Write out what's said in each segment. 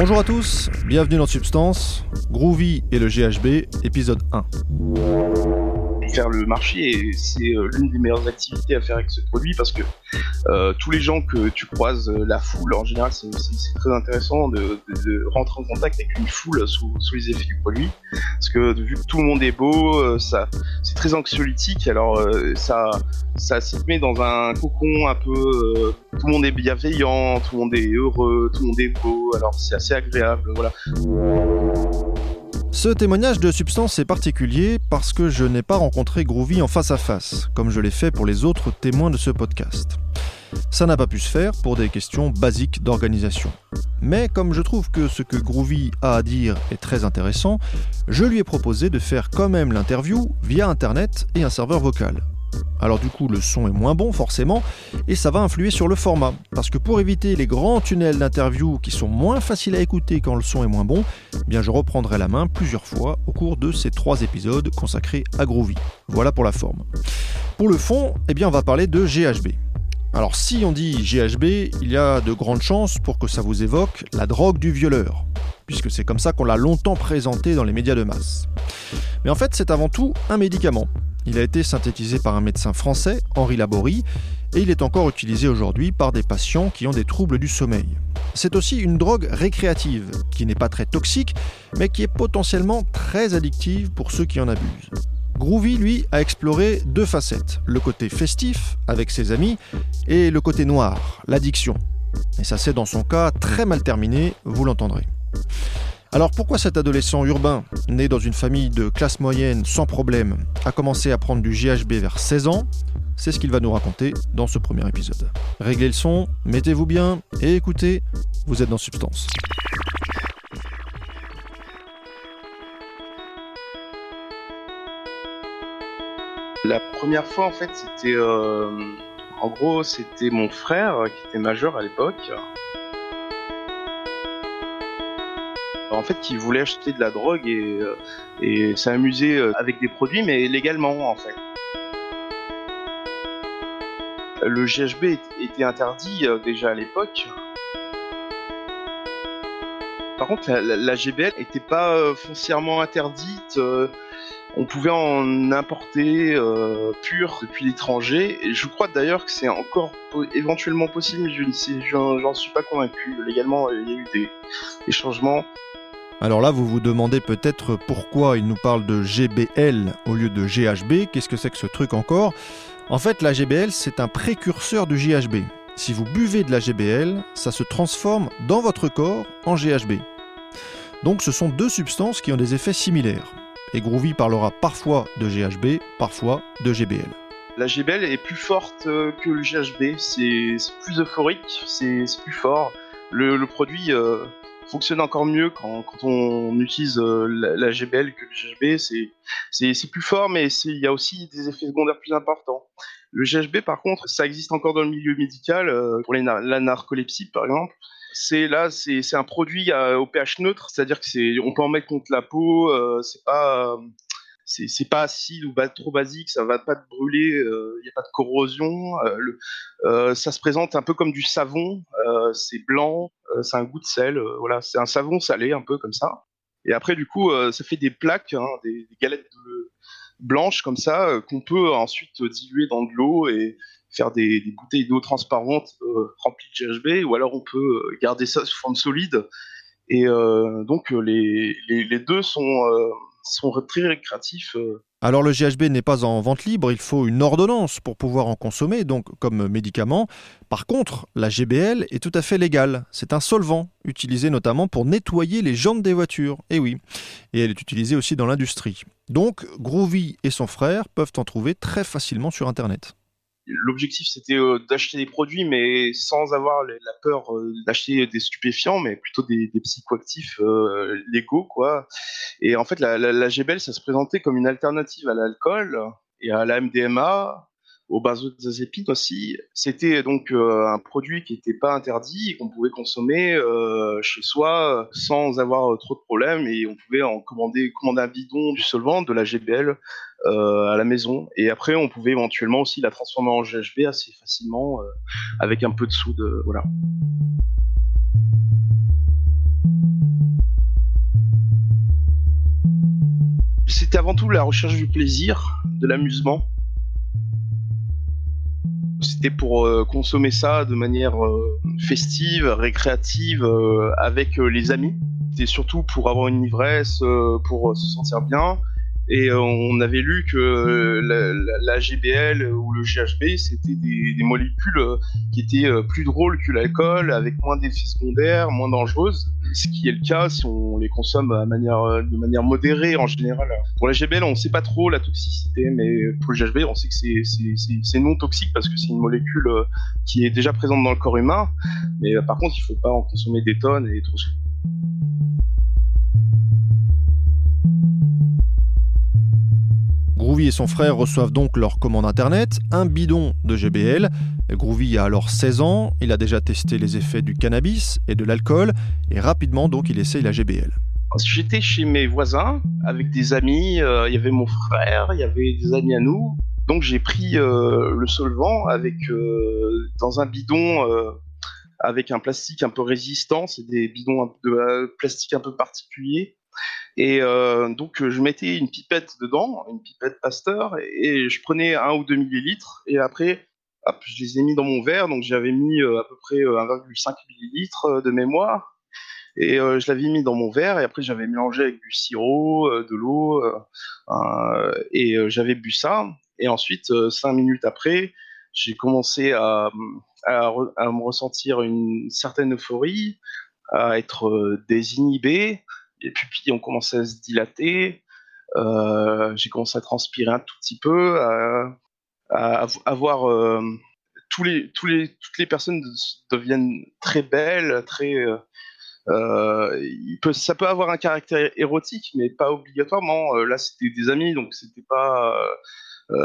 Bonjour à tous, bienvenue dans Substance, Groovy et le GHB, épisode 1 faire le marché et c'est euh, l'une des meilleures activités à faire avec ce produit parce que euh, tous les gens que tu croises, euh, la foule en général, c'est très intéressant de, rentrer en contact avec une foule sous, les effets du produit. Parce que vu que tout le monde est beau, ça c'est très anxiolytique. Alors ça ça se met dans un cocon un peu tout le monde est bienveillant, tout le monde est heureux, tout le monde est beau. Alors c'est assez agréable voilà. Ce témoignage de substance est particulier parce que je n'ai pas rencontré Groovy en face à face, comme je l'ai fait pour les autres témoins de ce podcast. Ça n'a pas pu se faire pour des questions basiques d'organisation. Mais comme je trouve que ce que Groovy a à dire est très intéressant, je lui ai proposé de faire quand même l'interview via Internet et un serveur vocal. Alors du coup, le son est moins bon forcément, et ça va influer sur le format. Parce que pour éviter les grands tunnels d'interview qui sont moins faciles à écouter quand le son est moins bon, eh bien je reprendrai la main plusieurs fois au cours de ces trois épisodes consacrés à Groovy. Voilà pour la forme. Pour le fond, eh bien on va parler de GHB. Alors si on dit GHB, il y a de grandes chances pour que ça vous évoque la drogue du violeur, puisque c'est comme ça qu'on l'a longtemps présenté dans les médias de masse. Mais en fait, c'est avant tout un médicament, il a été synthétisé par un médecin français, Henri Laborie, et il est encore utilisé aujourd'hui par des patients qui ont des troubles du sommeil. C'est aussi une drogue récréative, qui n'est pas très toxique, mais qui est potentiellement très addictive pour ceux qui en abusent. Groovy, lui, a exploré deux facettes, le côté festif, avec ses amis, et le côté noir, l'addiction. Et ça s'est dans son cas très mal terminé, vous l'entendrez. Alors pourquoi cet adolescent urbain, né dans une famille de classe moyenne sans problème, a commencé à prendre du GHB vers 16 ans? C'est ce qu'il va nous raconter dans ce premier épisode. Réglez le son, mettez-vous bien et écoutez, vous êtes dans Substance. La première fois, en fait, c'était. Euh, en gros, c'était mon frère qui était majeur à l'époque en fait, il voulait acheter de la drogue et, euh, s'amuser euh, avec des produits, mais légalement en fait. Le GHB était interdit euh, déjà à l'époque. Par contre, la, GBL n'était pas foncièrement interdite. on pouvait en importer pur depuis l'étranger. Et je crois d'ailleurs que c'est encore éventuellement possible, mais je j'en suis pas convaincu. Légalement, il y a eu des changements. Alors là, vous vous demandez peut-être pourquoi il nous parle de GBL au lieu de GHB. Qu'est-ce que c'est que ce truc encore? En fait, la GBL, c'est un précurseur du GHB. Si vous buvez de la GBL, ça se transforme dans votre corps en GHB. Donc ce sont deux substances qui ont des effets similaires. Et Groovy parlera parfois de GHB, parfois de GBL. La GBL est plus forte euh, que le GHB, c'est plus euphorique, c'est plus fort. Le, produit euh, fonctionne encore mieux quand, on utilise euh, la, GBL que le GHB. C'est plus fort, mais il y a aussi des effets secondaires plus importants. Le GHB, par contre, ça existe encore dans le milieu médical, euh, pour la narcolepsie, par exemple. C'est là, c'est un produit au pH neutre, c'est-à-dire que c'est, on peut en mettre contre la peau. Euh, c'est pas, c'est pas acide ou trop basique, ça va pas te brûler, il n'y a pas de corrosion. ça se présente un peu comme du savon, c'est blanc, euh, c'est un goût de sel, euh, voilà, c'est un savon salé un peu comme ça. Et après, du coup, euh, ça fait des plaques, hein, des, galettes blanches comme ça, qu'on peut ensuite diluer dans de l'eau et faire des, bouteilles d'eau transparentes remplies de GHB, ou alors on peut garder ça sous forme solide. Et donc, les, deux sont, sont très récréatifs alors le GHB n'est pas en vente libre, il faut une ordonnance pour pouvoir en consommer, donc comme médicament. Par contre, la GBL est tout à fait légale. C'est un solvant, utilisé notamment pour nettoyer les jantes des voitures. Et oui, et elle est utilisée aussi dans l'industrie. Donc Groovy et son frère peuvent en trouver très facilement sur Internet l'objectif c'était euh, d'acheter des produits, mais sans avoir la peur euh, d'acheter des stupéfiants, mais plutôt des, psychoactifs euh, légaux, quoi. Et en fait, la, la, GBL, ça se présentait comme une alternative à l'alcool et à la MDMA, aux benzodiazépines aussi. C'était donc euh, un produit qui n'était pas interdit et qu'on pouvait consommer euh, chez soi sans avoir euh, trop de problèmes et on pouvait en commander, commander un bidon du solvant, de la GBL à la maison. Et après, on pouvait éventuellement aussi la transformer en GHB assez facilement avec un peu de soude. voilà. C'était avant tout la recherche du plaisir, de l'amusement c'était pour euh, consommer ça de manière euh, festive, récréative, euh, avec les amis. C'était surtout pour avoir une ivresse, pour se sentir bien. Et euh, on avait lu que euh, la, GBL ou le GHB, c'était des, molécules euh, qui étaient plus drôles que l'alcool, avec moins d'effets secondaires, moins dangereuses. Ce qui est le cas si on les consomme de manière modérée en général. Pour la GBL, on ne sait pas trop la toxicité, mais pour le GHB, on sait que c'est non toxique parce que c'est une molécule qui est déjà présente dans le corps humain. Mais par contre, il ne faut pas en consommer des tonnes et trop souvent. Groovy et son frère reçoivent donc leur commande internet, un bidon de GBL. Groovy a alors 16 ans, il a déjà testé les effets du cannabis et de l'alcool, et rapidement donc il essaye la GBL. J'étais chez mes voisins avec des amis, euh, il y avait mon frère, il y avait des amis à nous. Donc j'ai pris euh, le solvant avec euh, dans un bidon avec un plastique un peu résistant, c'est des bidons de plastique un peu particuliers. Et euh, donc je mettais une pipette dedans, une pipette Pasteur, et, je prenais un ou deux millilitres, et après, je les ai mis dans mon verre, donc j'avais mis euh, à peu près 1,5 euh, millilitres de mémoire, et je l'avais mis dans mon verre, et après j'avais mélangé avec du sirop, de l'eau, et j'avais bu ça, et ensuite, cinq minutes après, j'ai commencé à, à, me ressentir une certaine euphorie, à être désinhibé, les pupilles ont commencé à se dilater, euh, j'ai commencé à transpirer un tout petit peu, à, avoir euh, les, toutes les personnes deviennent très belles, très euh, ça peut avoir un caractère érotique, mais pas obligatoirement. là, c'était des amis, donc c'était pas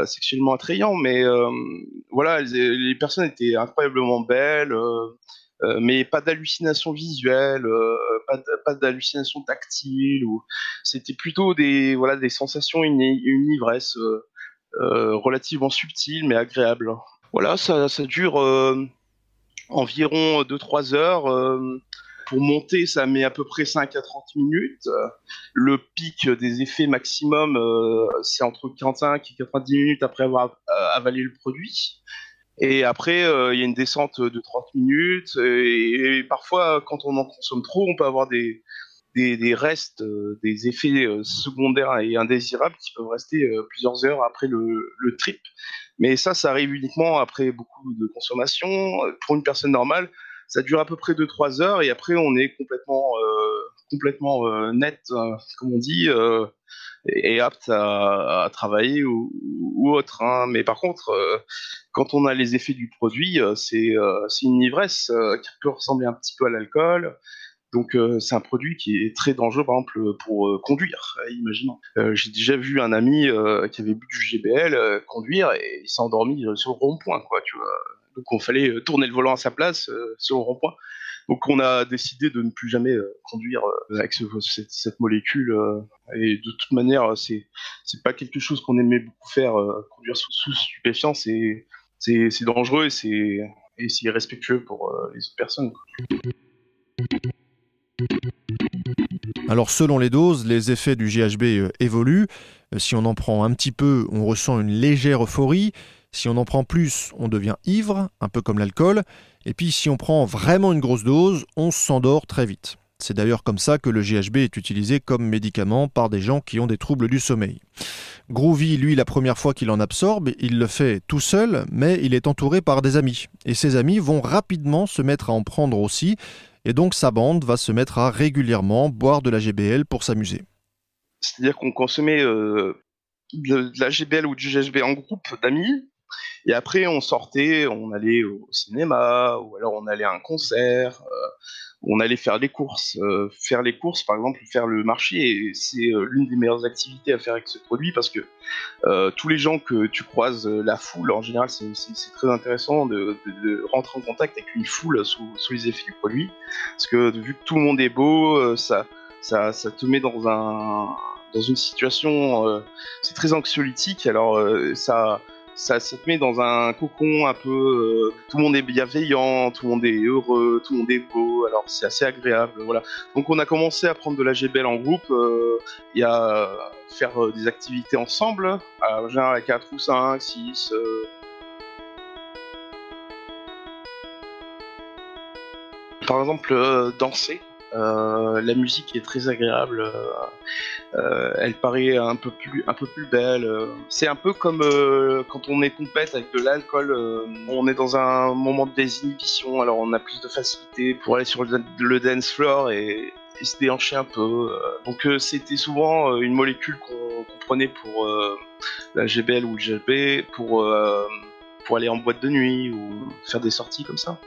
sexuellement attrayant, mais voilà, les, les, personnes étaient incroyablement belles. Mais pas d'hallucination visuelle, euh, pas, d'hallucination tactile. Ou... C'était plutôt des, voilà, des sensations, une, une ivresse euh, relativement subtile mais agréable. Voilà, ça, ça dure environ 2-3 heures. pour monter, ça met à peu près 5 à 30 minutes. Le pic des effets maximum, c'est entre 45 et 90 minutes après avoir avalé le produit. Et après, euh, il y a une descente de 30 minutes. Et, parfois, quand on en consomme trop, on peut avoir des, restes, euh, des effets euh, secondaires et indésirables qui peuvent rester plusieurs heures après le, le, trip. Mais ça, ça arrive uniquement après beaucoup de consommation. Pour une personne normale, ça dure à peu près 2-3 heures et après, on est complètement, complètement net, comme on dit est apte à, travailler ou, autre. Hein. Mais par contre, euh, quand on a les effets du produit, euh, euh, c'est une ivresse qui peut ressembler un petit peu à l'alcool. Donc c'est un produit qui est très dangereux, par exemple, pour conduire, imaginons. J'ai déjà vu un ami qui avait bu du GBL conduire et il s'est endormi sur le rond-point, quoi, tu vois. Donc on fallait tourner le volant à sa place sur le rond-point. Donc on a décidé de ne plus jamais euh, conduire euh, avec cette, molécule. Euh, et de toute manière, c'est c'est pas quelque chose qu'on aimait beaucoup faire. conduire sous, sous stupéfiant, c'est c'est dangereux et c'est et c'est irrespectueux pour les autres personnes. Alors selon les doses, les effets du GHB évoluent. Si on en prend un petit peu, on ressent une légère euphorie. Si on en prend plus, on devient ivre, un peu comme l'alcool. Et puis si on prend vraiment une grosse dose, on s'endort très vite. C'est d'ailleurs comme ça que le GHB est utilisé comme médicament par des gens qui ont des troubles du sommeil. Groovy, lui, la première fois qu'il en absorbe, il le fait tout seul, mais il est entouré par des amis. Et ses amis vont rapidement se mettre à en prendre aussi, et donc sa bande va se mettre à régulièrement boire de la GBL pour s'amuser. C'est-à-dire qu'on consommait euh, de, la GBL ou du GHB en groupe d'amis, et après, on sortait, on allait au cinéma, ou alors on allait à un concert, euh, on allait faire les courses. Euh, faire les courses, par exemple, faire le marché, c'est euh, l'une des meilleures activités à faire avec ce produit parce que tous les gens que tu croises, la foule, en général, c'est très intéressant de, rentrer en contact avec une foule sous, les effets du produit. Parce que vu que tout le monde est beau, ça, ça, ça te met dans un dans une situation, c'est très anxiolytique. Alors ça ça, se met dans un cocon un peu. Euh, tout le monde est bienveillant, tout le monde est heureux, tout le monde est beau. Alors c'est assez agréable, voilà. Donc on a commencé à prendre de la GBL en groupe euh, et à faire euh, des activités ensemble, en général à 4 ou 5, 6. Par exemple, danser. Euh, la musique est très agréable. Euh, euh, elle paraît un peu plus, belle. C'est un peu comme quand on est compète avec de l'alcool. on est dans un moment de désinhibition, alors on a plus de facilité pour aller sur le, dance floor et, se déhancher un peu. Donc c'était souvent une molécule qu'on prenait pour la GBL ou le GLP pour, pour aller en boîte de nuit ou faire des sorties comme ça.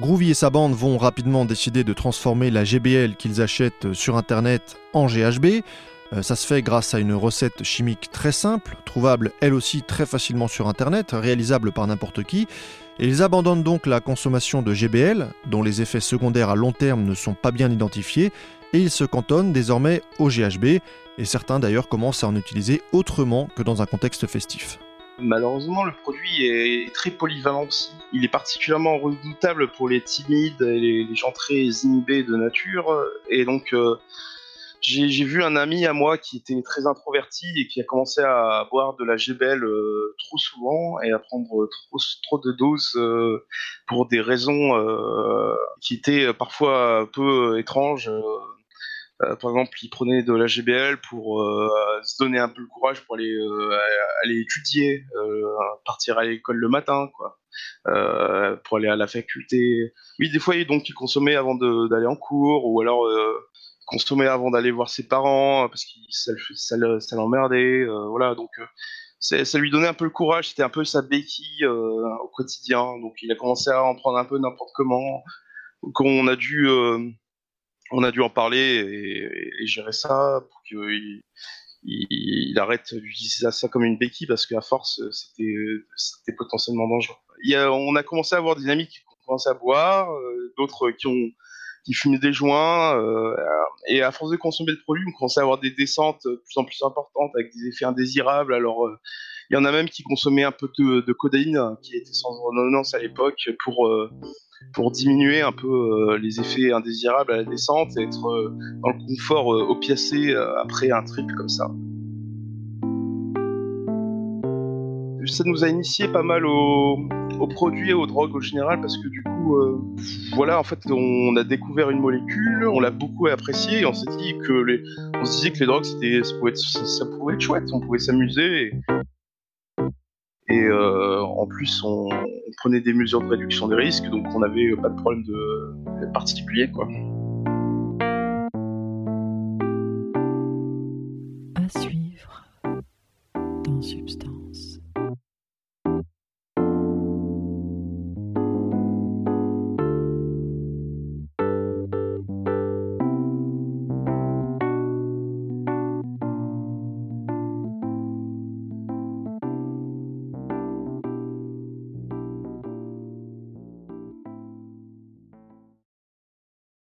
Groovy et sa bande vont rapidement décider de transformer la GBL qu'ils achètent sur Internet en GHB. Euh, ça se fait grâce à une recette chimique très simple, trouvable elle aussi très facilement sur Internet, réalisable par n'importe qui. Et ils abandonnent donc la consommation de GBL, dont les effets secondaires à long terme ne sont pas bien identifiés, et ils se cantonnent désormais au GHB, et certains d'ailleurs commencent à en utiliser autrement que dans un contexte festif. Malheureusement, le produit est très polyvalent aussi. Il est particulièrement redoutable pour les timides et les, gens très inhibés de nature. Et donc, euh, j'ai vu un ami à moi qui était très introverti et qui a commencé à boire de la GBL euh, trop souvent et à prendre trop, de doses euh, pour des raisons qui étaient parfois un peu étranges. Euh, par exemple, il prenait de la GBL pour euh, se donner un peu le courage pour aller, euh, aller étudier, partir à l'école le matin, quoi. pour aller à la faculté. Oui, des fois, donc, il consommait avant d'aller en cours, ou alors consommait avant d'aller voir ses parents, parce que ça, ça, l'emmerdait. voilà, donc ça lui donnait un peu le courage, c'était un peu sa béquille au quotidien. Donc il a commencé à en prendre un peu n'importe comment. Qu'on a dû on a dû en parler et, gérer ça pour qu'il il, arrête d'utiliser ça comme une béquille parce qu'à force c'était potentiellement dangereux. On a commencé à avoir des amis qui ont commencé à boire, euh, d'autres qui ont qui fumaient des joints euh, et à force de consommer le produit, on commençait à avoir des descentes de plus en plus importantes avec des effets indésirables. Alors euh, il y en a même qui consommaient un peu de, de codéine qui était sans ordonnance à l'époque pour pour diminuer un peu euh, les effets indésirables à la descente et être euh, dans le confort euh, opiacé après un trip comme ça. Ça nous a initié pas mal aux, produits et aux drogues au général parce que du coup, voilà, en fait, on a découvert une molécule, on l'a beaucoup appréciée et on s'est dit que les, se disait que les drogues, c'était, ça, pouvait être, chouette, on pouvait s'amuser. Et euh, en plus, on, prenait des mesures de réduction des risques, donc on n'avait pas de problème particulier, quoi.